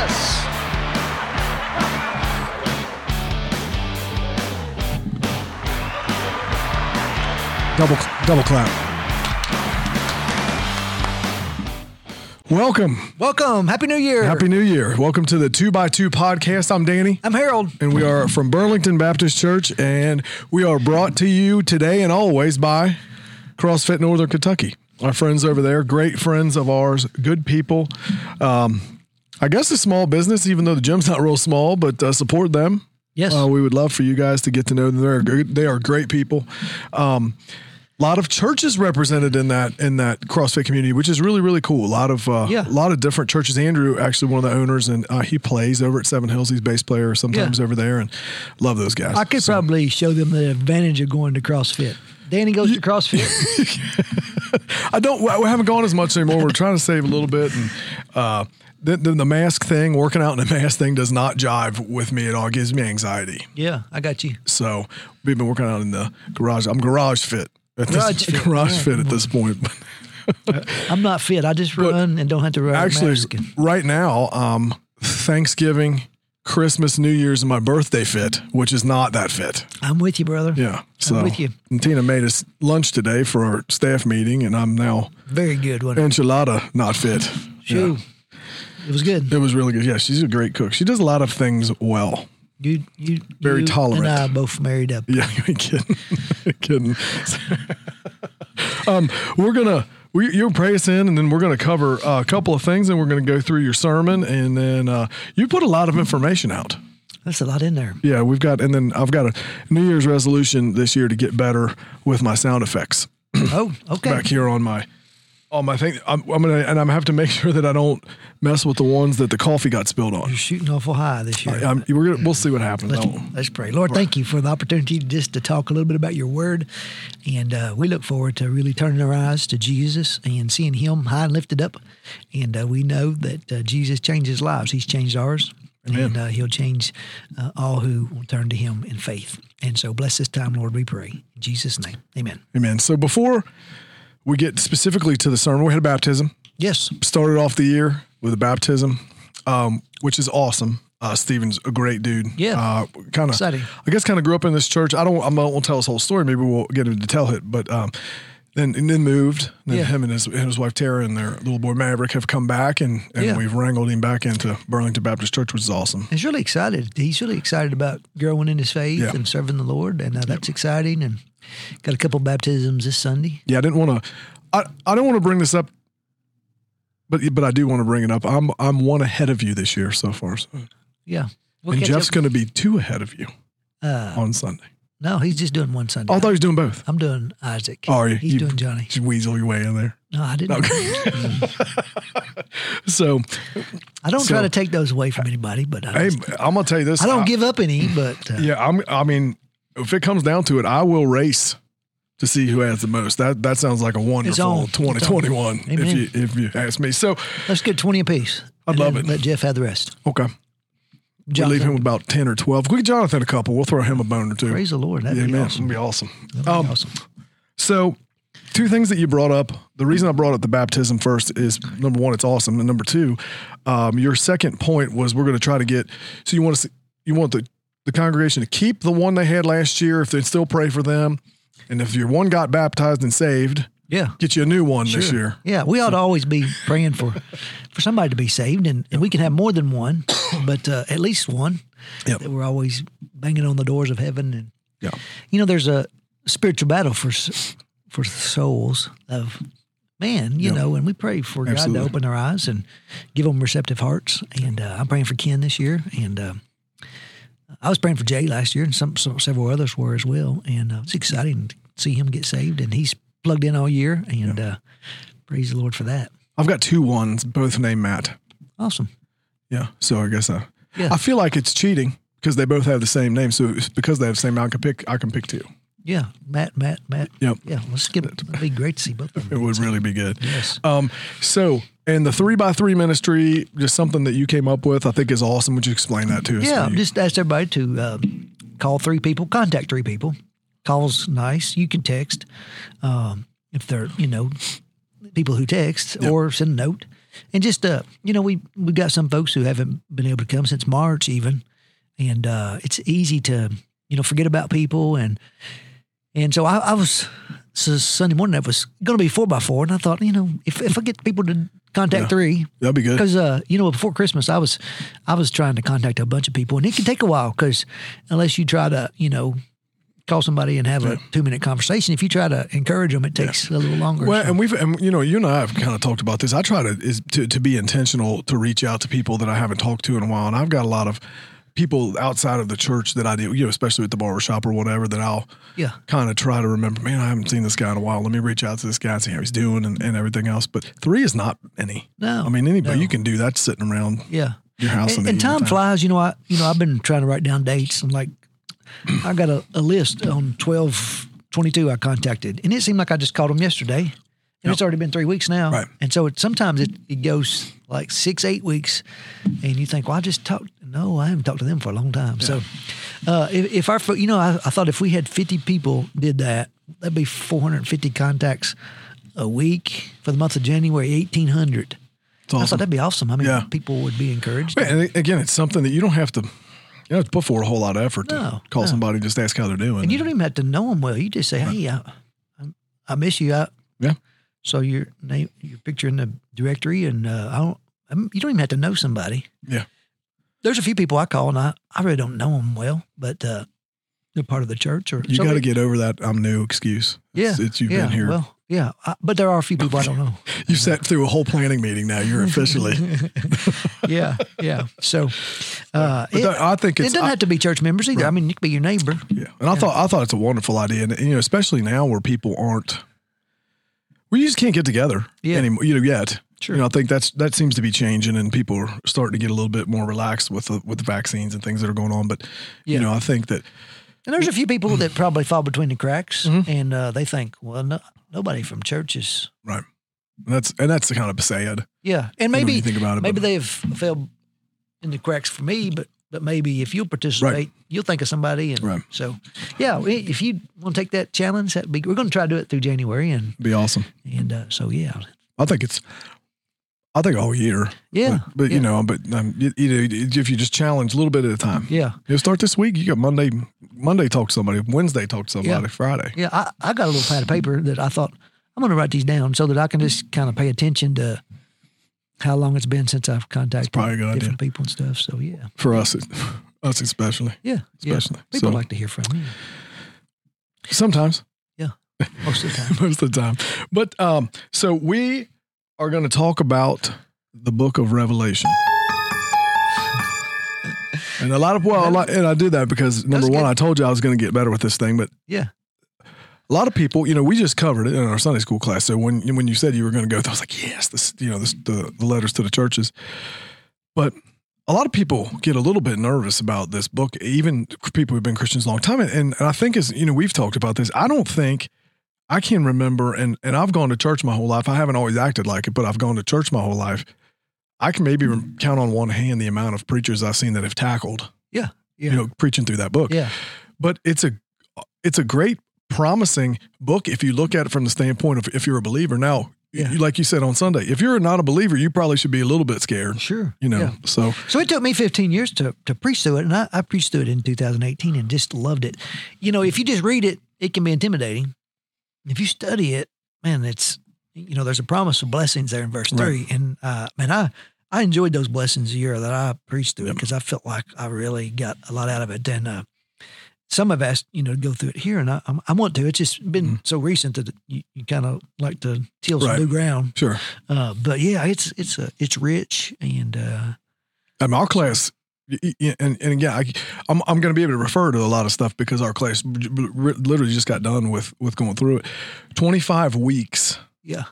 Yes. Double double clap. Welcome. Welcome. Happy New Year. Happy New Year. Welcome to the 2 by 2 podcast. I'm Danny. I'm Harold. And we are from Burlington Baptist Church, and we are brought to you today and always by CrossFit Northern Kentucky. Our friends over there, great friends of ours, good people. Um, I guess a small business, even though the gym's not real small, but uh, support them. Yes. Uh, we would love for you guys to get to know them. They're good, they are great people. Um, a lot of churches represented in that in that CrossFit community, which is really really cool. A lot of uh, Yeah. a lot of different churches. Andrew, actually one of the owners, and uh, he plays over at Seven Hills. He's bass player sometimes Yeah. over there, and love those guys. I could So- probably show them the advantage of going to CrossFit. Danny goes to CrossFit. I don't. We haven't gone as much anymore. We're trying to save a little bit, and uh, the, the the mask thing, working out in a mask thing, does not jive with me at all. It gives me anxiety. yeah, I got you. So we've been working out in the garage. I'm garage fit. At this, Garage fit, garage yeah. fit at this point. I'm not fit. I just run and don't have to run. Actually, right now, um, Thanksgiving, Christmas, New Year's, and my birthday fit, which is not that fit. I'm with you, brother. Yeah. So with you. And Tina made us lunch today for our staff meeting, and I'm now Very good one. enchilada not fit. Shoo. Yeah. It was good. It was really good. Yeah, she's a great cook. She does a lot of things well. You, you, Very you tolerant. And I both married up. Yeah, you ain't kidding. kidding. um, we're gonna we you pray us in, and then we're gonna cover uh, a couple of things, and we're gonna go through your sermon, and then uh, you put a lot of information out. That's a lot in there. Yeah, we've got, and then I've got a New Year's resolution this year to get better with my sound effects Oh, okay. back here on my on my thing. I'm, I'm gonna, and I'm have to make sure that I don't mess with the ones that the coffee got spilled on. You're shooting awful high this year. I'm, we're gonna, we'll see what happens. Let's, let's pray. Lord, thank you for the opportunity just to talk a little bit about your word. And uh, we look forward to really turning our eyes to Jesus and seeing him high and lifted up. And uh, we know that uh, Jesus changes lives, he's changed ours. And uh, he'll change uh, all who will turn to him in faith. And so bless this time, Lord, we pray. In Jesus' name, amen. Amen. So before we get specifically to the sermon, we had a baptism. Yes. Started off the year with a baptism, um, which is awesome. Uh, Stephen's a great dude. Yeah. Uh, kind of, I guess, kind of grew up in this church. I don't, I won't tell his whole story. Maybe we'll get him to tell it. But um, then, and then moved. Then Yeah. him and his, and his wife Tara and their little boy Maverick have come back, and, and Yeah. we've wrangled him back into Burlington Baptist Church, which is awesome. He's really excited. He's really excited about growing in his faith Yeah. and serving the Lord. And uh, that's exciting. And got a couple baptisms this Sunday. Yeah, I didn't want to. I, I don't want to bring this up, but but I do want to bring it up. I'm I'm one ahead of you this year so far. So. Yeah. We'll and Jeff's going to be two ahead of you Uh, on Sunday. no, he's just doing one Sunday. Oh, I thought he was doing both. I'm doing Isaac. Oh, are you? He's You- doing Johnny. Just weasel your way in there. No, I didn't. Okay. So, I don't try to take those away from anybody, but I, hey, I'm gonna tell you this. I don't give up any. But uh, Yeah, I'm. I mean, if it comes down to it, I will race to see who has the most. That that sounds like a wonderful on. It's on. 2021. If you if you ask me. So, let's get twenty apiece. I'd love it. Let Jeff have the rest. okay, Jonathan, leave him about 10 or 12. We get Jonathan a couple. We'll throw him a bone or two. praise the Lord. That'd yeah, be man, awesome. it'd be awesome. That'd be Um, awesome. So, two things that you brought up. The reason I brought up the baptism first is number one, it's awesome, and number two, um, your second point was we're going to try to get. So you want to see, you want the the congregation to keep the one they had last year if they still pray for them, and if your one got baptized and saved, Yeah. get you a new one this year. Yeah, we ought to always be praying for for somebody to be saved, and, and we can have more than one, but uh, at least one. Yep. That we're always banging on the doors of heaven, and Yeah. you know, there's a spiritual battle for for souls of man. You Yeah. know, and we pray for God to open their eyes and give them receptive hearts. And uh, I'm praying for Ken this year, and uh, I was praying for Jay last year, and some, some several others were as well. And uh, it's exciting to see him get saved, and he's plugged in all year, and uh, praise the Lord for that. I've got two ones, both named Matt. Awesome. Yeah. So I guess I, Yeah. I feel like it's cheating because they both have the same name. So it's because they have the same, I can pick. I can pick two. Yeah, Matt, Matt, Matt. Yep. Yeah, let's get. it. It'd be great to see both of them. It would really be good. Yes. Um, so, and the three by three ministry, just something that you came up with, I think is awesome. Would you explain that to us? Yeah, just ask everybody to uh, call three people, contact three people. Calls nice. You can text um, if they're you know people who text or send a note, and just uh, you know, we we've got some folks who haven't been able to come since March even, and uh, it's easy to you know forget about people and and so I, I was so Sunday morning that was going to be four by four, and I thought you know if if I get people to contact Yeah. three. That'd be good. Because uh, you know, before Christmas, I was, I was trying to contact a bunch of people, and it can take a while. Because unless you try to, you know, call somebody and have a two minute conversation, if you try to encourage them, it takes a little longer. Well, So- and we've, and you know, you and I have kind of talked about this. I try to is to, to be intentional to reach out to people that I haven't talked to in a while, and I've got a lot of people outside of the church that I do, you know, especially at the barbershop or whatever, that I'll yeah, kind of try to remember. Man, I haven't seen this guy in a while. Let me reach out to this guy and see how he's doing and, and everything else. But three is not any. no, I mean, anybody no. you can do that sitting around yeah. your house And, and the time flies. You know, I, you know, I've been trying to write down dates. and like, I got a, a list on twelve twenty two I contacted, and it seemed like I just called them yesterday. And it's already been three weeks now. Right. And so it, sometimes it, it goes like six, eight weeks. And you think, well, I just talked. No, I haven't talked to them for a long time. So uh, if, if our, you know, I, I thought if we had 50 people did that, that'd be 450 contacts a week for the month of January, 1,800. It's I thought that'd be awesome. I mean, Yeah. people would be encouraged. Right, And again, it's something that you don't have to, you know, put forward a whole lot of effort to No, call no. somebody and just ask how they're doing. And you don't even have to know them well. You just say, "Hey, I, I, I miss you." I, Yeah. So your name, your picture in the directory, and uh, I don't. I'm, you don't even have to know somebody. Yeah. There's a few people I call, and I, I really don't know them well, but uh, they're part of the church, or You got to get over that I'm new excuse. Yeah. It's, it's you've yeah, been here. Well, yeah, I, but there are a few people I don't know. you sat through a whole planning meeting now. You're officially. yeah, yeah. So uh, it, I think it doesn't I- have to be church members either. I mean, you could be your neighbor. Yeah, and I thought I thought it's a wonderful idea, and you know, especially now where people aren't, we just can't get together Yeah. anymore. You know, yet. Sure. You know, I think that's that seems to be changing, and people are starting to get a little bit more relaxed with the with the vaccines and things that are going on. But Yeah. you know, I think that And there's a few people that probably fall between the cracks, Mm-hmm. and uh, they think, well, no, nobody from churches, right, and that's and that's kind of sad. Yeah, and maybe you think about it, maybe but- they've fell in the cracks for me, but but maybe if you'll participate, you'll think of somebody, and Right. so yeah, if you want to take that challenge, that we're going to try to do it through January, and be awesome. and uh, so yeah, I think it's. I think all year. yeah, But, but yeah, you know, but um, you, you know, if you just challenge a little bit at a time. yeah, You start this week. You got Monday. Monday talk to somebody. Wednesday talk to somebody. Yeah. Friday. yeah. I, I got a little pad of paper that I thought I'm going to write these down so that I can just kind of pay attention to how long it's been since I've contacted a idea. different people and stuff. So yeah, For us, us especially. yeah, yeah. Especially. People So- like to hear from you Sometimes. Yeah, most of the time. most of the time. But um, so we are going to talk about the book of Revelation. And a lot of well, a lot, and I did that because number That's one, good. I told you I was going to get better with this thing, but Yeah, a lot of people, you know, we just covered it in our Sunday school class. So when when you said you were going to go, I was like, yes, this, you know, this, the the letters to the churches. But a lot of people get a little bit nervous about this book, even people who've been Christians a long time. And, and I think as you know, we've talked about this. I don't think I can remember, and and I've gone to church my whole life. I haven't always acted like it, but I've gone to church my whole life. I can maybe count on one hand the amount of preachers I've seen that have tackled, yeah, yeah, you know, preaching through that book yeah. but it's a it's a great promising book if you look at it from the standpoint of if you're a believer now Yeah. like you said on sunday if you're not a believer you probably should be a little bit scared Sure, you know Yeah. so So it took me 15 years to, to preach through it, and I, I preached through it in 2018 and just loved it. You know, if you just read it, it can be intimidating. If you study it, man, it's you know, there's a promise of blessings there in verse Right. three, and uh, man, I I enjoyed those blessings a year that I preached through it because I felt like I really got a lot out of it. And uh, some have asked, you know, to go through it here, and I, I'm- want to. It's just been so recent that you, you kind of like to till some. Right. new ground. sure Uh, but yeah, it's it's uh, it's rich and. Uh, I mean, our class and, and again I, i'm, I'm going to be able to refer to a lot of stuff because our class literally just got done with with going through it 25 weeks yeah,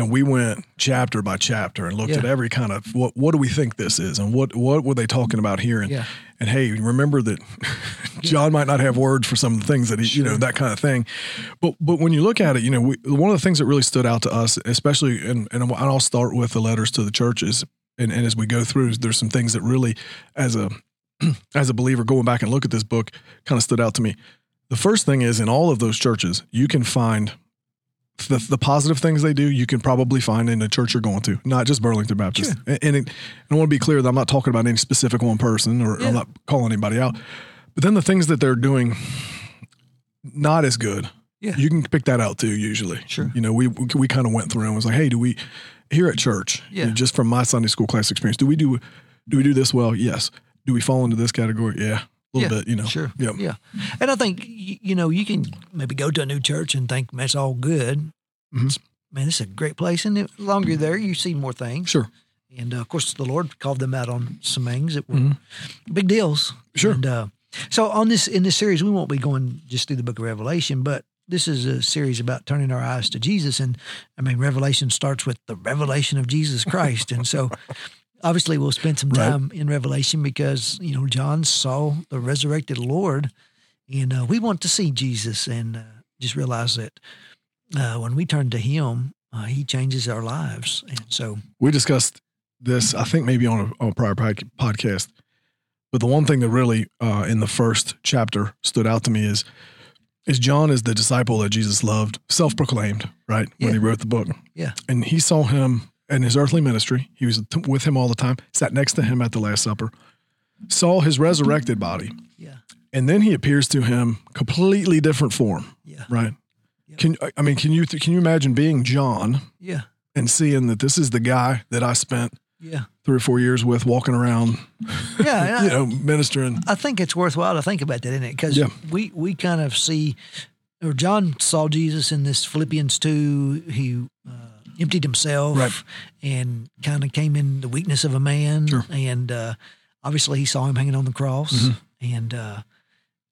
and we went chapter by chapter and looked Yeah. at every kind of what what do we think this is? And what what were they talking about here? And Yeah. and hey remember that John might not have words for some of the things that he you know that kind of thing. But but when you look at it you know we, one of the things that really stood out to us especially and and I'll start with the letters to the churches. And, and as we go through there's some things that really as a as a believer going back and look at this book kind of stood out to me. The first thing is in all of those churches you can find the, the positive things they do, you can probably find in the church you're going to, not just Burlington Baptist. Sure. And, and, it, and I want to be clear that I'm not talking about any specific one person or Yeah. I'm not calling anybody out. But then the things that they're doing not as good, Yeah. you can pick that out too. Usually, Sure. You know, we we kind of went through and was like, hey, do we here at church? Yeah. just from my Sunday school class experience, do we do do we do this well? Yes. Do we fall into this category? Yeah, a little Yeah, bit. You know, Sure. Yeah. Yeah. And I think, you know, you can maybe go to a new church and think that's all good. Mhm. It's- Man, this is a great place. And the longer you're there, you see more things. Sure. And uh, of course, the Lord called them out on some things that were big deals. Mm-hmm. Sure. And uh, so on this in this series, we won't be going just through the Book of Revelation, but this is a series about turning our eyes to Jesus. And I mean, Revelation starts with the revelation of Jesus Christ, and so obviously we'll spend some Right. time in Revelation because you know John saw the resurrected Lord, and uh, we want to see Jesus and uh, just realize that uh, when we turn to Him, uh, He changes our lives, and so We discussed this, I think, maybe on a, on a prior podcast. But the one thing that really, uh, in the first chapter, stood out to me is is John is the disciple that Jesus loved, self proclaimed, right? When Yeah. he wrote the book, yeah, and he saw him in his earthly ministry. He was with him all the time, sat next to him at the Last Supper, saw his resurrected body, yeah, and then he appears to him completely different form, yeah, right? Yeah. Can I- mean, can you can you imagine being John yeah, and seeing that this is the guy that I spent yeah, three or four years with walking around, yeah. you know, ministering. I think it's worthwhile to think about that, isn't it? Because Yeah. we we kind of see, or John saw Jesus in this Philippians two. He uh, emptied himself Right. and kind of came in the weakness of a man, Sure. and uh, obviously he saw him hanging on the cross, Mm-hmm. and uh,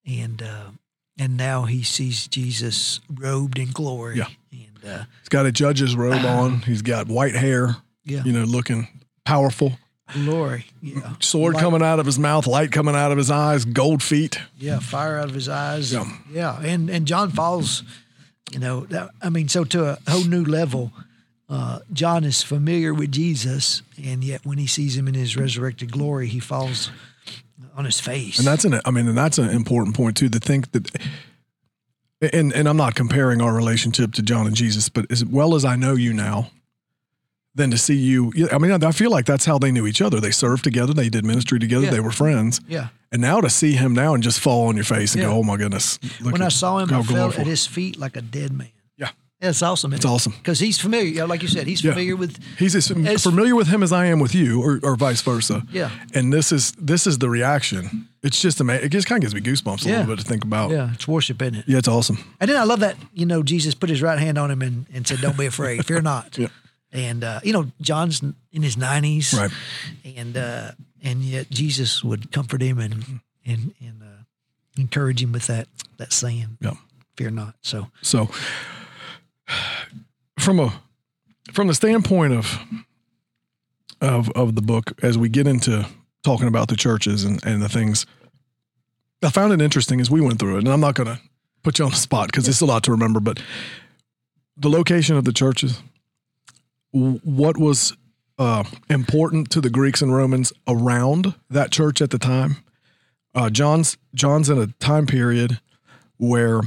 and uh, and now he sees Jesus robed in glory. Yeah. and uh, He's got a judge's robe on. He's got white hair, yeah, you know, looking powerful. glory. Yeah, Sword Light- coming out of his mouth, light coming out of his eyes, gold feet. Yeah, fire out of his eyes. Yeah. yeah, and and John falls. You know, that, I mean, so to a whole new level. Uh, John is familiar with Jesus, and yet when he sees him in his resurrected glory, he falls on his face. And that's an, I mean, and that's an important point too, to think that, and, and I'm not comparing our relationship to John and Jesus, but as well as I know you now, than to see you. I mean, I feel like that's how they knew each other. They served together, they did ministry together, Yeah. they were friends. yeah. And now to see him now and just fall on your face and Yeah. go, oh my goodness. When I saw him, I fell glorified." at his feet like a dead man. Yeah. That's awesome. It's awesome. because he's familiar. Yeah, like you said, he's Yeah. familiar with. He's as As- familiar with him as I am with you, or, or vice versa. Yeah. And this is this is the reaction. It's just amazing. It just kind of gives me goosebumps a Yeah. little bit to think about. Yeah, it's worship, isn't it? Yeah, it's awesome. And then I love that, you know, Jesus put his right hand on him and, and said, Don't be afraid, fear not. Yeah. And, uh, you know, John's in his 90s. Right. And uh, and yet Jesus would comfort him and and, and uh, encourage him with that, that saying, Yeah. Fear not. So, So from a from the standpoint of of of the book, as we get into talking about the churches and, and the things, I found it interesting as we went through it, and I'm not gonna put you on the spot because it's a lot to remember, but the location of the churches, what was uh, important to the Greeks and Romans around that church at the time. Uh, John's John's in a time period where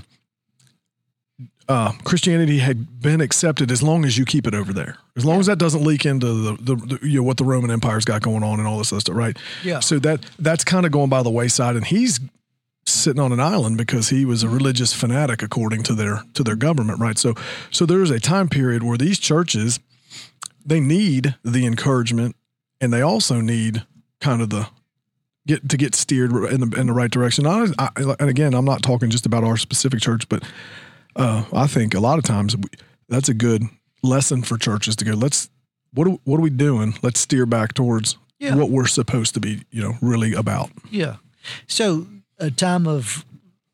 uh, Christianity had been accepted as long as you keep it over there, as long as that doesn't leak into the, the, the you know what the Roman Empire's got going on and all this other stuff, right? Yeah. So that that's kind of going by the wayside, and he's sitting on an island because he was a religious fanatic according to their to their government, right? So so there's a time period where these churches they need the encouragement, and they also need kind of the get to get steered in the in the right direction. I, I, and again, I'm not talking just about our specific church, but uh, I think a lot of times we, that's a good lesson for churches to go. Let's what are, what are we doing? Let's steer back towards Yeah. what we're supposed to be, you know, really about. yeah. So, a time of,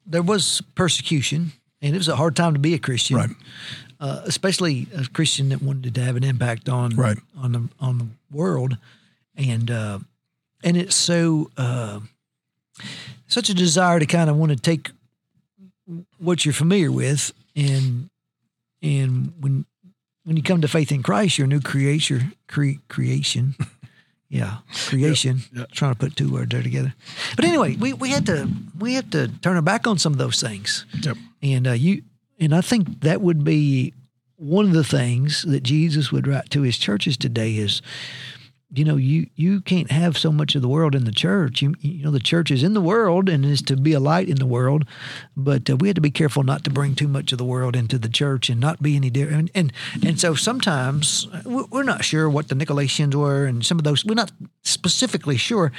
there was persecution, and it was a hard time to be a Christian. Right. uh, especially a Christian that wanted to have an impact on Right. on the on the world, and uh, and it's so uh, such a desire to kind of want to take what you're familiar with, and and when when you come to faith in Christ, you're a new creation. Cre- creation. Yeah, creation. yep. Trying to put two words there together, but anyway, we, we had to we had to turn our back on some of those things Yep. and uh, you and I think that would be one of the things that Jesus would write to his churches today is, you know, you you can't have so much of the world in the church. You, you know, the church is in the world and is to be a light in the world, but uh, we have to be careful not to bring too much of the world into the church and not be any different. And and, and so sometimes uh, we're not sure what the Nicolaitans were, and some of those we're not specifically sure,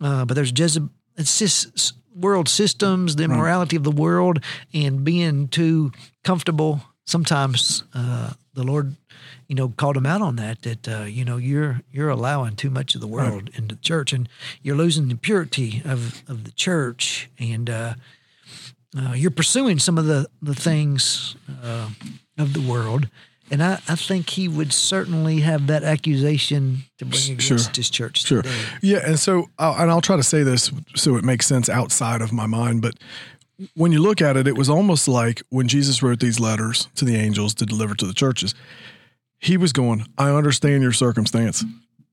uh, but there's Jezebel. It's just world systems, the immorality of the world, and being too comfortable. Sometimes uh, the Lord you know, called him out on that. That uh, you know, you're you're allowing too much of the world right. into the church, and you're losing the purity of of the church, and uh, uh, you're pursuing some of the the things uh, of the world. And I, I think he would certainly have that accusation to bring against sure. his church. Sure. Today. Yeah. And so, and I'll try to say this so it makes sense outside of my mind, but when you look at it, it was almost like when Jesus wrote these letters to the angels to deliver to the churches, he was going, I understand your circumstance.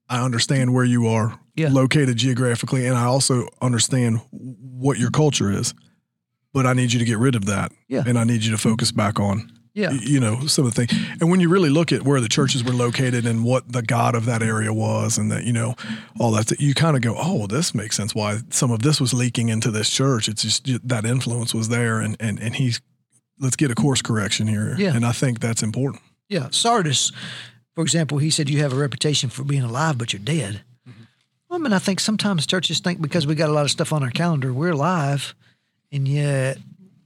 I understand where you are yeah. located geographically, and I also understand what your culture is. But I need you to get rid of that. Yeah. And I need you to focus back on yeah. you know, some of the things. And when you really look at where the churches were located and what the God of that area was and that, you know, all that, you kind of go, oh, this makes sense why some of this was leaking into this church. It's just that influence was there. And, and, and he's, let's get a course correction here. Yeah. And I think that's important. Yeah, Sardis, for example, he said you have a reputation for being alive, but you're dead. Mm-hmm. Well, I mean, I think sometimes churches think because we got a lot of stuff on our calendar, we're alive, and yet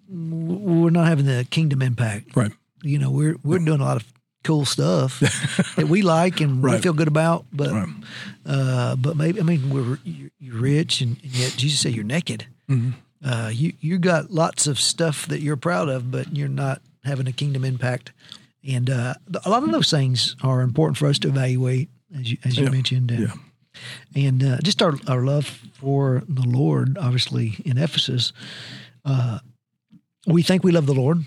we're not having the kingdom impact. Right. You know, we're we're doing a lot of cool stuff that we like and right. we feel good about, but right. uh, but maybe I mean we're you're rich and, and yet Jesus said you're naked. Mm-hmm. Uh, you you got lots of stuff that you're proud of, but you're not having a kingdom impact. And uh, a lot of those things are important for us to evaluate, as you, as you yeah. mentioned. yeah. And uh, just our, our love for the Lord, obviously, in Ephesus. Uh, we think we love the Lord,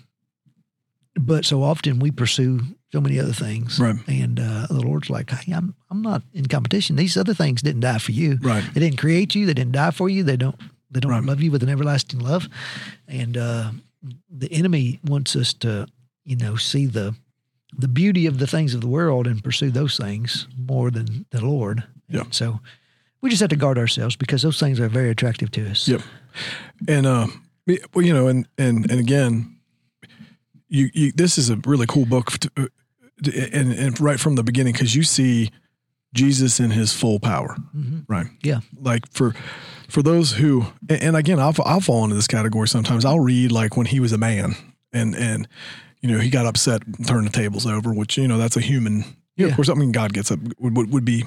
but so often we pursue so many other things. Right. And uh, the Lord's like, hey, I'm, I'm not in competition. These other things didn't die for you. Right. They didn't create you. They didn't die for you. They don't, they don't right. love you with an everlasting love. And uh, the enemy wants us to, you know, see the the beauty of the things of the world and pursue those things more than the Lord. Yeah. And so we just have to guard ourselves because those things are very attractive to us. Yep. And uh, well, you know, and and and again, you, you this is a really cool book, to, uh, and and right from the beginning because you see Jesus in his full power, mm-hmm. right? Yeah. Like for for those who, and again, I'll I'll fall into this category sometimes. I'll read like when he was a man, and and you know, he got upset and turned the tables over, which, you know, that's a human, you yeah. know, of course, I mean, God gets up, would, would, would be,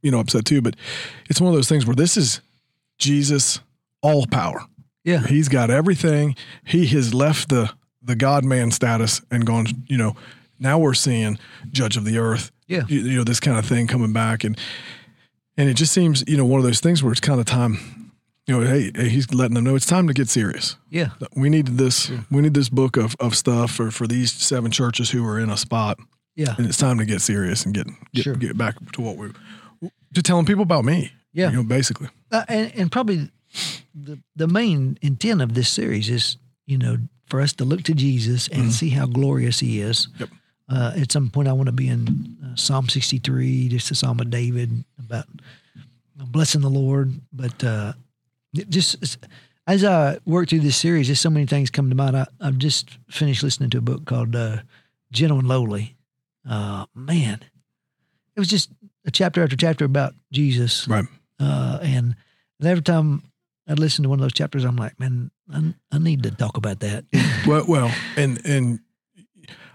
you know, upset too. But it's one of those things where this is Jesus, all power. Yeah. He's got everything. He has left the, the God man status and gone, you know, now we're seeing judge of the earth. Yeah. You, you know, this kind of thing coming back. And, and it just seems, you know, one of those things where it's kind of time you know, hey, hey, he's letting them know it's time to get serious. Yeah, we need this. We need this book of, of stuff for, for these seven churches who are in a spot. Yeah, and it's time to get serious and get get, sure. get back to what we to telling people about me. Yeah, you know, basically, uh, and and probably the the main intent of this series is you know for us to look to Jesus and mm-hmm. see how glorious He is. Yep. Uh, at some point, I want to be in uh, Psalm 63, just the Psalm of David about blessing the Lord. But uh, just as I work through this series, there's so many things come to mind. I, I've just finished listening to a book called uh, Gentle and Lowly. Uh, man, it was just a chapter after chapter about Jesus. Right. Uh, and every time I listen to one of those chapters, I'm like, man, I, I need to talk about that. well, well, and and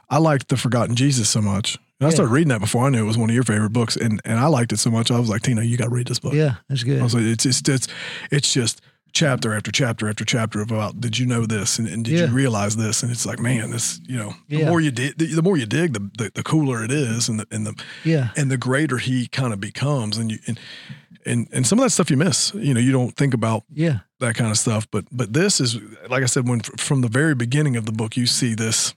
I liked the Forgotten Jesus so much. And I started reading that before I knew it was one of your favorite books, and and I liked it so much. I was like, Tina, you got to read this book. Yeah, that's good. I was like, it's just it's it's just chapter after chapter after chapter about did you know this and, and did yeah. you realize this and it's like man this you know the yeah. more you dig the, the, more you dig the, the, the cooler it is and the and the yeah and the greater he kind of becomes and you and and and some of that stuff you miss you know you don't think about yeah that kind of stuff but but this is like I said when from the very beginning of the book you see this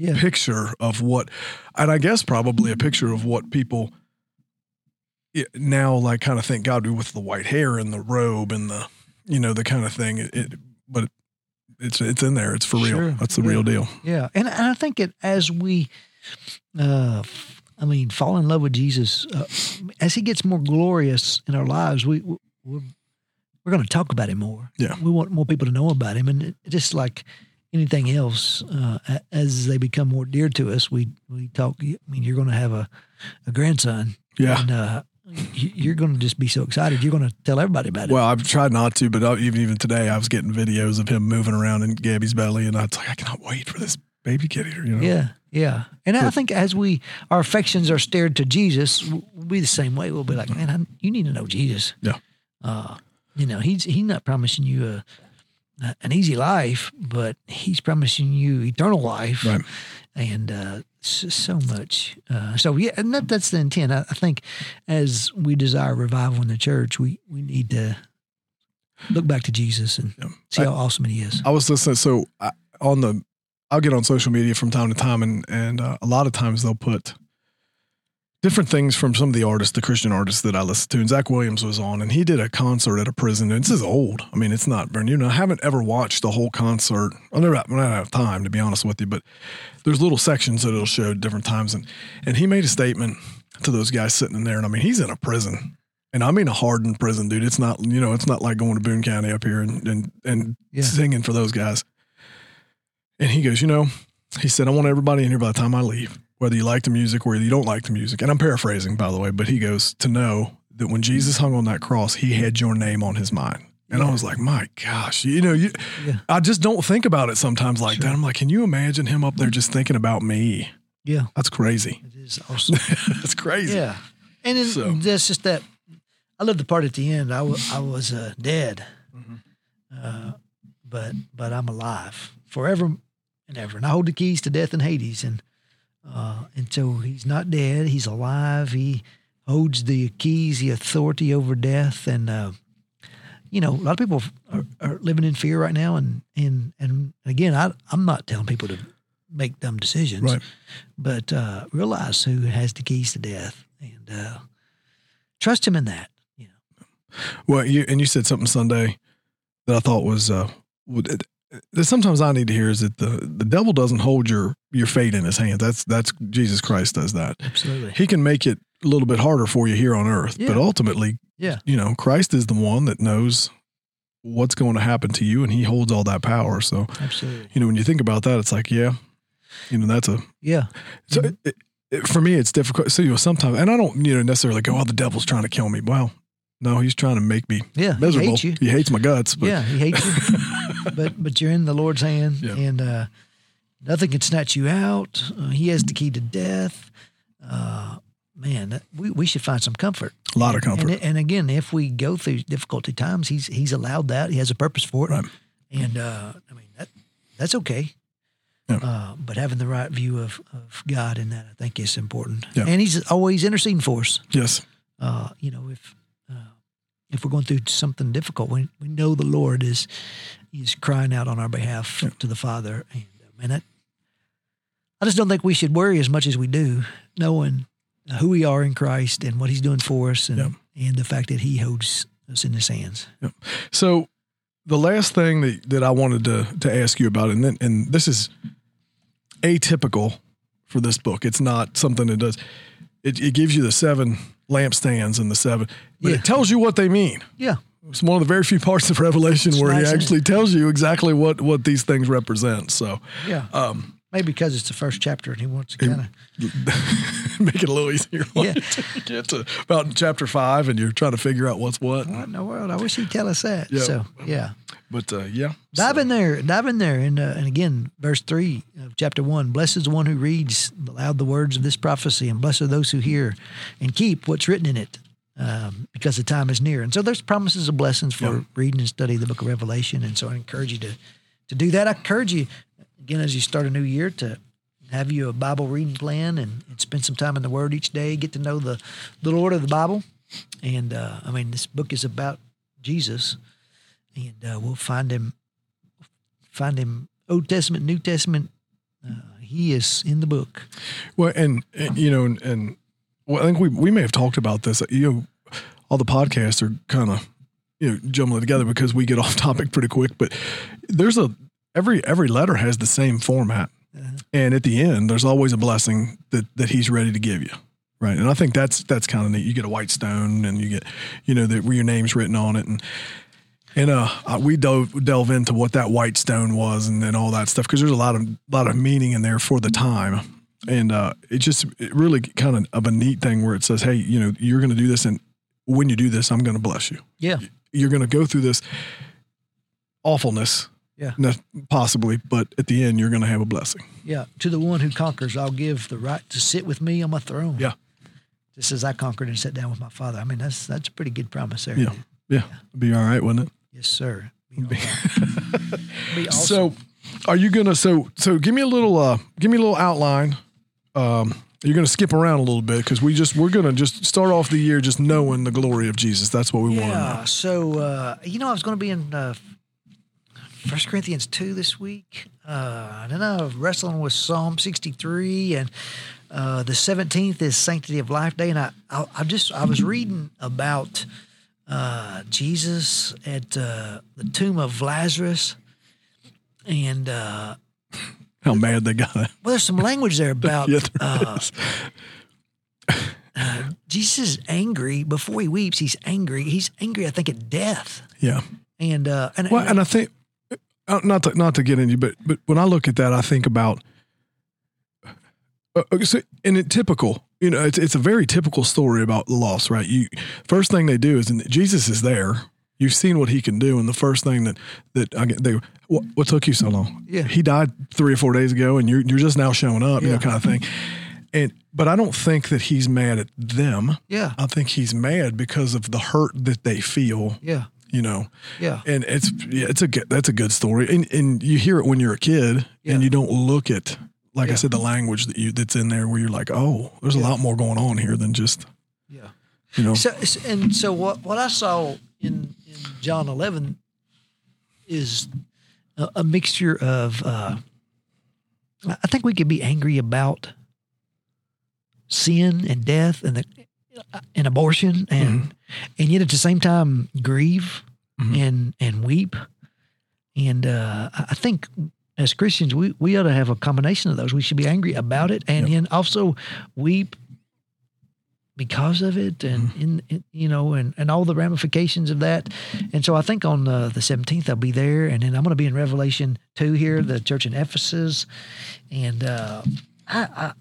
yeah. picture of what, and I guess probably a picture of what people now like kind of think God be with the white hair and the robe and the, you know, the kind of thing. It, it but it's it's in there. It's for real. Sure. That's the yeah. real deal. Yeah, and, and I think it as we uh, I mean, fall in love with Jesus uh, as He gets more glorious in our lives. We we- we're, we're going to talk about Him more. Yeah. we want more people to know about Him, and it, just like anything else, uh, as they become more dear to us, we we talk. I mean, you're going to have a a grandson, Yeah. and uh, you- you're going to just be so excited. You're going to tell everybody about it. Well, I've tried not to, but even even today, I was getting videos of him moving around in Gabby's belly, and I was like, I cannot wait for this baby kid here. You know? Yeah, yeah. And I think as we our affections are steered to Jesus, we'll be the same way. We'll be like, man, I, you need to know Jesus. Yeah. Uh, you know, he's he's not promising you a- an easy life, but he's promising you eternal life. Right. And uh, so, so much. Uh, so yeah, and that, that's the intent. I, I think as we desire revival in the church, we we need to look back to Jesus and Yeah. see how awesome he is. I was listening. So I, on the, I'll get on social media from time to time, and and uh, a lot of times they'll put different things from some of the artists, the Christian artists that I listen to. And Zach Williams was on, and he did a concert at a prison. And this is old. I mean, it's not brand new. And I haven't ever watched the whole concert. I never, I don't have time to be honest with you, but there's little sections that it'll show different times. And and he made a statement to those guys sitting in there. And I mean, he's in a prison. And I mean a hardened prison, dude. It's not, you know, it's not like going to Boone County up here and and, and Yeah. singing for those guys. And he goes, you know, he said, I want everybody in here by the time I leave, whether you like the music or you don't like the music. And I'm paraphrasing, by the way, but he goes to know that when Jesus hung on that cross, he had your name on his mind. And I was like, my gosh, you know, you, Yeah. I just don't think about it sometimes like Sure. that. I'm like, can you imagine him up there just thinking about me? Yeah, That's crazy. it is awesome. That's crazy. Yeah, and it, So- that's just that. I love the part at the end. I I was uh, dead, Mhm. uh, but but I'm alive forever and ever, and I hold the keys to death and Hades, and uh, and so he's not dead. He's alive. He holds the keys, the authority over death, and uh, you know a lot of people are, are living in fear right now, and and and again, I I'm not telling people to make dumb decisions Right. but uh, realize who has the keys to death and uh, trust him in that. You know, Well, you and you said something Sunday that I thought was uh, that sometimes I need to hear is that the the devil doesn't hold your your fate in his hands. That's that's Jesus Christ does that. absolutely. He can make it a little bit harder for you here on earth, but ultimately, Yeah. you know, Christ is the one that knows what's going to happen to you, and He holds all that power. So, Absolutely. you know, when you think about that, it's like, yeah, you know, that's a Yeah. so Mhm. it, it, for me, it's difficult. So you know, sometimes, and I don't, you know, necessarily go, "Oh, the devil's trying to kill me." Well, no, he's trying to make me Yeah. He miserable. hates you. He hates my guts. But yeah. He hates you. but but you're in the Lord's hand, Yeah. and uh, nothing can snatch you out. Uh, he has the key to death. Uh, man, that, we we should find some comfort. a lot of comfort. And, and again, if we go through difficulty times, he's he's allowed that. He has a purpose for it. Right. And uh, I mean that that's okay. Yeah. Uh, but having the right view of, of God in that, I think, is important. Yeah. And He's always interceding for us. yes. Uh, you know, if if we're going through something difficult, we we know the Lord is is crying out on our behalf to the Father. And uh, man, that I just don't think we should worry as much as we do, knowing who we are in Christ and what He's doing for us, and Yeah. and the fact that He holds us in His hands. So the last thing that, that I wanted to to ask you about, and then, and this is atypical for this book. It's not something that does. It, it gives you the seven lampstands in the seven, but Yeah. it tells you what they mean. Yeah, It's one of the very few parts of Revelation It's where nice, he actually tells you exactly what what these things represent. So yeah. um, Maybe because it's the first chapter and He wants to kind of make it a little easier. Yeah. you to get to about in chapter five, and you're trying to figure out what's what. what in the world? I wish He'd tell us that. Yeah. So yeah. But uh, yeah, Dive So- in there, dive in there, and uh, and again, verse three of chapter one. Blessed is the one who reads aloud the words of this prophecy, and blessed are those who hear and keep what's written in it, um, because the time is near. And so there's promises of blessings for Yeah. reading and study the book of Revelation. And so I encourage you to to do that. I encourage you again as you start a new year to have you a Bible reading plan and, and spend some time in the Word each day. Get to know the the Lord of the Bible, and uh, I mean this book is about Jesus, and uh, we'll find him find him Old Testament, New Testament. Uh, he is in the book. Well, and, and, you know, and, and well, I think we we may have talked about this. You know, all the podcasts are kind of you know jumbling together because we get off topic pretty quick. But there's a every every letter has the same format. and at the end, there's always a blessing that that He's ready to give you. Right, and I think that's that's kind of neat. You get a white stone, and you get, you know, that where your name's written on it, and and uh, we dove delve into what that white stone was, and then all that stuff because there's a lot of lot of meaning in there for the time, and uh, it just it really kind of of a neat thing where it says, hey, you know, you're going to do this, and when you do this, I'm going to bless you. Yeah. You're going to go through this awfulness, Yeah. possibly, but at the end, you're going to have a blessing. Yeah. To the one who conquers, I'll give the right to sit with me on my throne. Yeah. Just as I conquered and sat down with my father. I mean, that's that's a pretty good promise there. Yeah, yeah, It'd be all right, wouldn't it? Yes, sir. Be, right. Be awesome. So, are you gonna so so give me a little uh give me a little outline. Um, you're gonna skip around a little bit because we just we're gonna just start off the year just knowing the glory of Jesus. That's what we want Yeah. So uh, you know, I was going to be in uh, First Corinthians two this week, uh, and then I was wrestling with Psalm sixty three, and uh, the seventeenth is Sanctity of Life Day, and I, I, I just I was reading about uh, Jesus at uh, the tomb of Lazarus, and uh, How mad they got it. well, there's some language there about Yeah, there uh. Jesus is angry before he weeps. He's angry. He's angry, I think, at death, yeah. and uh, and, Well, and I think uh, not to not to get into, but but when I look at that, I think about. Uh, so, and it typical, you know, it's it's a very typical story about the loss, right? You first thing they do is, and Jesus is there. You've seen what he can do, and the first thing that that I get, they what, what took you so long? Yeah. he died three or four days ago, and you're you're just now showing up, you know, kind of thing. And but I don't think that he's mad at them. yeah, I think he's mad because of the hurt that they feel. yeah, You know, yeah. and it's yeah, it's a good that's a good story, and and you hear it when you're a kid, Yeah. and you don't look at like I said the language that you that's in there where you're like, oh, there's a lot more going on here than just Yeah. you know. So and so what what I saw in in John 11 is a, a mixture of uh I think we could be angry about sin and death and the and abortion and and yet at the same time grieve Mhm. and and weep and uh I think as Christians we we ought to have a combination of those. We should be angry about it. And then also weep because of it and in, in you know and, and all the ramifications of that. And so i think on uh, the 17th i'll be there. And then i'm going to be in revelation 2 here the church in ephesus. And uh, I, I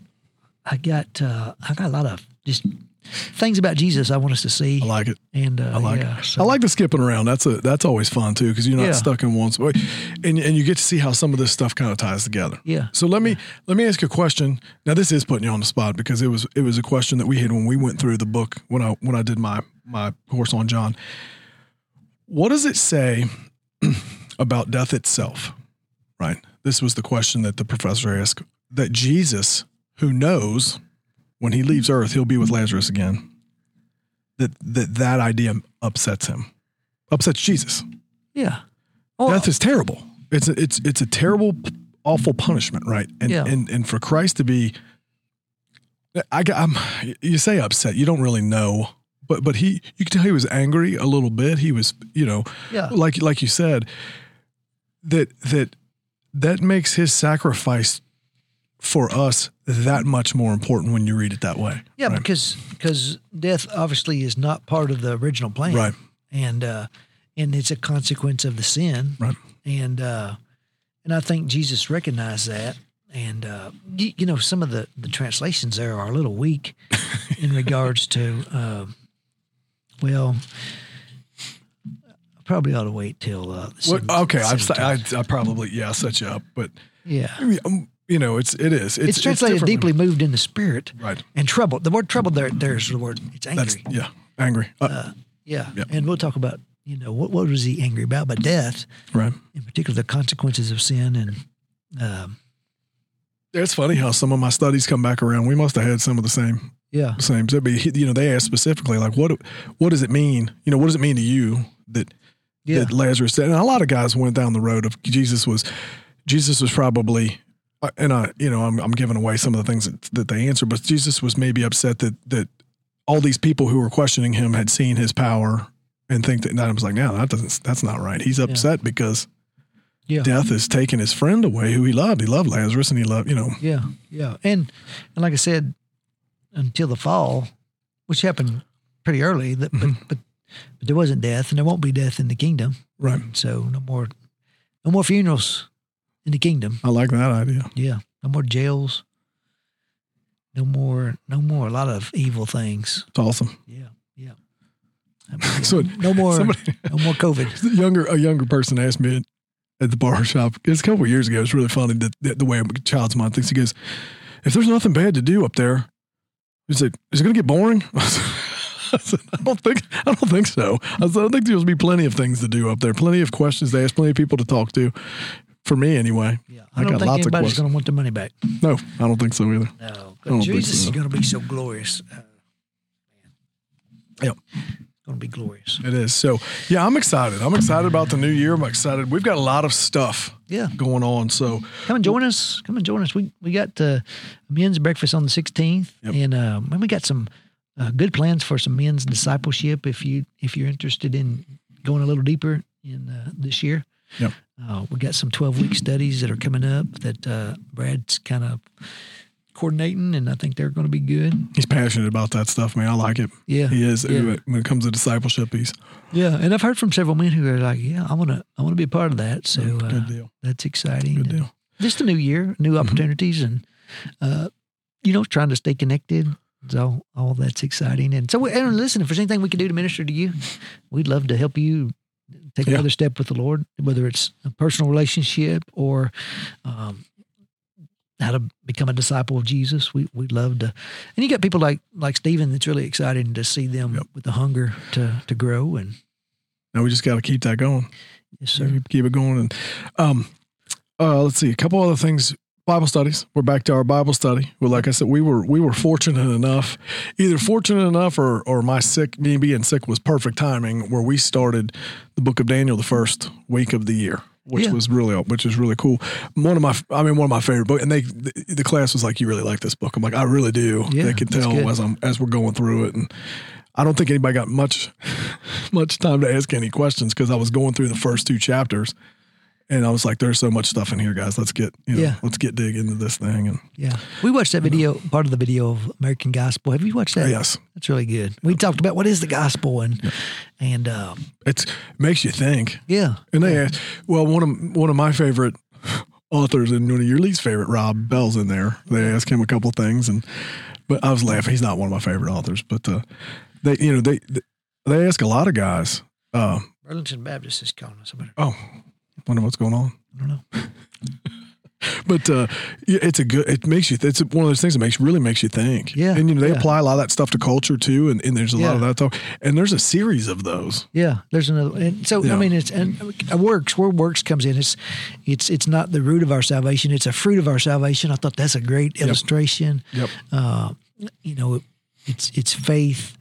i got uh, i got a lot of just things about jesus i want us to see I like it. and uh, I like yeah, it. so- I like the skipping around. That's a that's always fun too because you're not Yeah. stuck in one spot, and and you get to see how some of this stuff kind of ties together. yeah So let me let me ask you a question. Now this is putting you on the spot because it was it was a question that we had when we went through the book when I when I did my my course on John. What does it say about death itself? Right. This was the question that the professor asked. That Jesus, who knows when he leaves Earth, he'll be with Lazarus again. That that that idea upsets him, upsets Jesus. yeah oh, Death is terrible. It's a, it's it's a terrible, awful punishment, right? And Yeah. and and for Christ to be, I got- I'm you say upset. You don't really know, but but he you can tell he was angry a little bit. He was you know yeah like like you said that that that makes his sacrifice for us that much more important when you read it that way. yeah right? because because death obviously is not part of the original plan right, and uh and it's a consequence of the sin right. and uh and I think Jesus recognized that and uh you, you know some of the the translations there are a little weak in regards to uh, well I probably ought to wait till uh Well, okay, I'm, 17th. I, I probably yeah set you up, but yeah um, you know it's it is it's, it's, translated different. deeply moved in the spirit right. and troubled the word troubled there there's the word it's That's angry yeah, angry. Uh, yeah yeah. and we'll talk about you know what what was he angry about but death right. in particular the consequences of sin and um It's funny how some of my studies come back around. We must have had some of the same yeah same. so it'd be, You know, they asked specifically like, what what does it mean? You know, what does it mean to you that yeah that Lazarus said? And a lot of guys went down the road of Jesus was Jesus was probably. And I, you know, I'm, I'm giving away some of the things that, that they answered, but Jesus was maybe upset that that all these people who were questioning him had seen his power and think that. And I was like, no, that doesn't. That's not right. He's upset because Yeah. death has taken his friend away who he loved. He loved Lazarus and he loved, you know, Yeah, yeah, and and like I said, until the fall, which happened pretty early, that but, mm-hmm. but but there wasn't death, and there won't be death in the kingdom. right. So no more, no more funerals in the kingdom. I like that idea. Yeah, no more jails. No more, no more. A lot of evil things. It's awesome. Yeah, yeah. So no more, somebody- no more COVID. Younger a younger person asked me at the bar shop. It's a couple of years ago. It's really funny that, that the way a child's mind thinks. He goes, "If there's nothing bad to do up there, he said, is it going to get boring?" I said, "I don't think I don't think so. I said, I think there'll be plenty of things to do up there, plenty of questions to ask, plenty of people to talk to. For me, anyway. Yeah, I I don't got think lots of anybody's going to want the money back. No, I don't think so either. No, I don't 'cause think Jesus so. is going to be so glorious. Uh. Yep. It's going to be glorious. It is. So yeah, I'm excited. I'm excited about the new year. I'm excited. We've got a lot of stuff Yeah. going on. So Come and join us. Come and join us. We we got uh, men's breakfast on the 16th, Yep. and uh, and we got some uh, good plans for some men's discipleship. If you if you're interested in going a little deeper in uh, this year, Yep. uh, we got some 12 week studies that are coming up that uh, Brad's kind of coordinating, and I think they're going to be good. he's passionate about that stuff, man. I like it. Yeah, He is Yeah. when it comes to discipleship. He's yeah. And I've heard from several men who are like, "Yeah, I want to I want to be a part of that." So uh, good deal. that's exciting. Good And- deal. just a new year, new opportunities, and uh, you know, trying to stay connected. So all that's exciting. And so, and listen, if there's anything we can do to minister to you, we'd love to help you take Yeah. another step with the Lord, whether it's a personal relationship or um, how to become a disciple of Jesus. We we'd love to. And you got people like like Stephen. That's really exciting to see them Yep. with the hunger to to grow. And Now we just got to keep that going. yes, sir. Keep, keep it going. And um, uh, let's see a couple other things. Bible studies. We're back to our Bible study. Well, like I said, we were we were fortunate enough, either fortunate enough or or my sick me being sick was perfect timing where we started the book of Daniel the first week of the year, which Yeah. was really which is really cool. One of my I mean one of my favorite books, and they the, the class was like, you really like this book. I'm like, I really do. Yeah, they can tell as I'm as we're going through it and. I don't think anybody got much much time to ask any questions because I was going through the first two chapters, and I was like, "There's so much stuff in here, guys. Let's get you know, Yeah. let's get dig into this thing." And Yeah, we watched that video, part of the video of American Gospel. Have you watched that? yes, That's really good. We talked about what is the gospel and and um, it's it makes you think. yeah, And they asked, well, one of one of my favorite authors and one of your least favorite, Rob Bell's in there. They asked him a couple things, and but I was laughing. He's not one of my favorite authors, but uh, they you know they they ask a lot of guys. Uh, Burlington Baptist is calling us. Oh, wonder what's going on. I don't know. But uh, it's a good. It makes you. It's one of those things that makes really makes you think. Yeah, and you know they yeah. apply a lot of that stuff to culture too, and, and there's a lot of that talk. And there's a series of those. Yeah, there's another. And so Yeah. I mean, it's and works where works comes in. It's it's it's not the root of our salvation. It's a fruit of our salvation. I thought that's a great illustration. Yep. Uh, you know, it's it's faith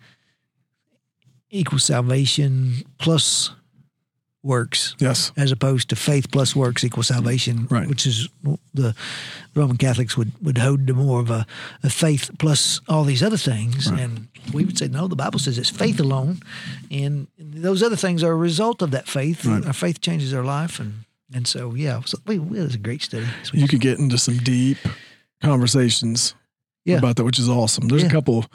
equals salvation plus works. Yes. as opposed to faith plus works equals salvation, Right. which is the Roman Catholics would, would hold to more of a, a faith plus all these other things. Right. And we would say, no, the Bible says it's faith alone. And those other things are a result of that faith. Right. Our faith changes our life. And, and so, yeah, so we, it was a great study. You could get into some deep conversations Yeah. about that, which is awesome. There's Yeah. a couple. Of,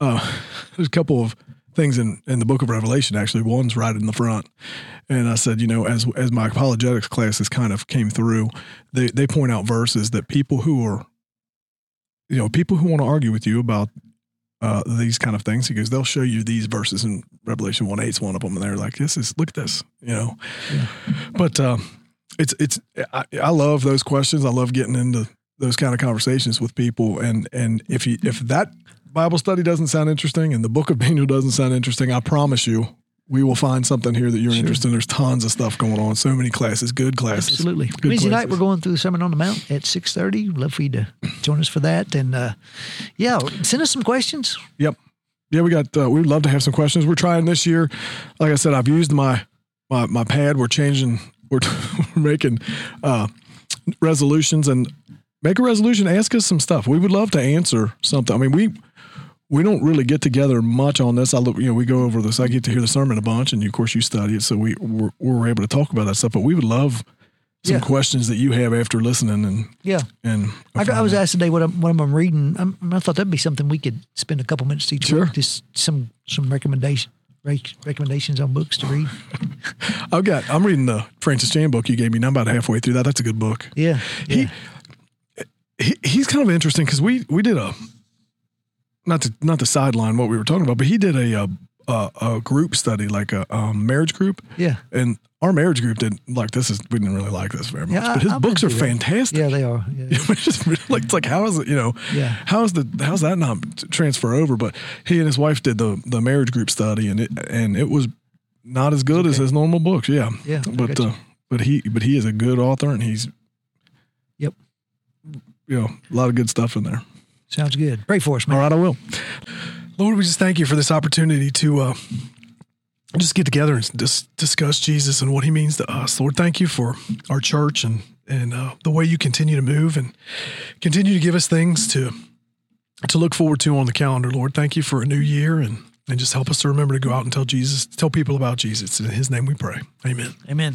uh, there's a couple of things in, in the Book of Revelation. Actually, one's right in the front, and I said, you know, as as my apologetics classes kind of came through, they they point out verses that people who are, you know, people who want to argue with you about. Uh, these kind of things, He goes, they'll show you these verses in Revelation one eight is one of them, and they're like, "This is look at this," you know. Yeah. But um, it's it's I, I love those questions. I love getting into those kind of conversations with people. And and if you if that Bible study doesn't sound interesting and the Book of Daniel doesn't sound interesting, I promise you, we will find something here that you're Sure. interested in. There's tons of stuff going on. So many classes, good classes. Absolutely. Good Wednesday night we're going through the Sermon on the Mount at six thirty. Love for you to join us for that. And uh, yeah, send us some questions. Yep. Yeah, we got. Uh, we'd love to have some questions. We're trying this year. Like I said, I've used my my, my pad. We're changing. We're, we're making uh, resolutions and make a resolution. Ask us some stuff. We would love to answer something. I mean, we we don't really get together much on this. I look, you know, we go over this. I get to hear the sermon a bunch, and of course, you study it, so we we're, we're able to talk about that stuff. But we would love some Yeah. questions that you have after listening and Yeah. and I, I was asked today what I'm, what I'm reading. I'm, I thought that'd be something we could spend a couple minutes each Sure. week. Just some some recommendation rec- recommendations on books to read. I've got I'm reading the Francis Chan book you gave me. and I'm about halfway through that. That's a good book. Yeah. He- yeah. He, he's kind of interesting because we we did a not to not to sideline what we were talking about, but he did a a, a, a group study like a um, marriage group, yeah. and our marriage group didn't like this. Is we didn't really like this very much, Yeah, but his I've books are that. fantastic. Yeah, they are. Yeah. It's like it's like how is it you know Yeah. how is the how's that not transfer over? But he and his wife did the the marriage group study and it and it was not as good as his normal books. Yeah, Yeah, But uh, but he but he is a good author and he's Yep. you know a lot of good stuff in there. Sounds good. Pray for us, man. All right, I will. Lord, we just thank you for this opportunity to uh, just get together and just discuss Jesus and what he means to us. Lord, thank you for our church and and uh, the way you continue to move and continue to give us things to to look forward to on the calendar. Lord, thank you for a new year and and just help us to remember to go out and tell Jesus, tell people about Jesus. In His name, we pray. Amen. Amen.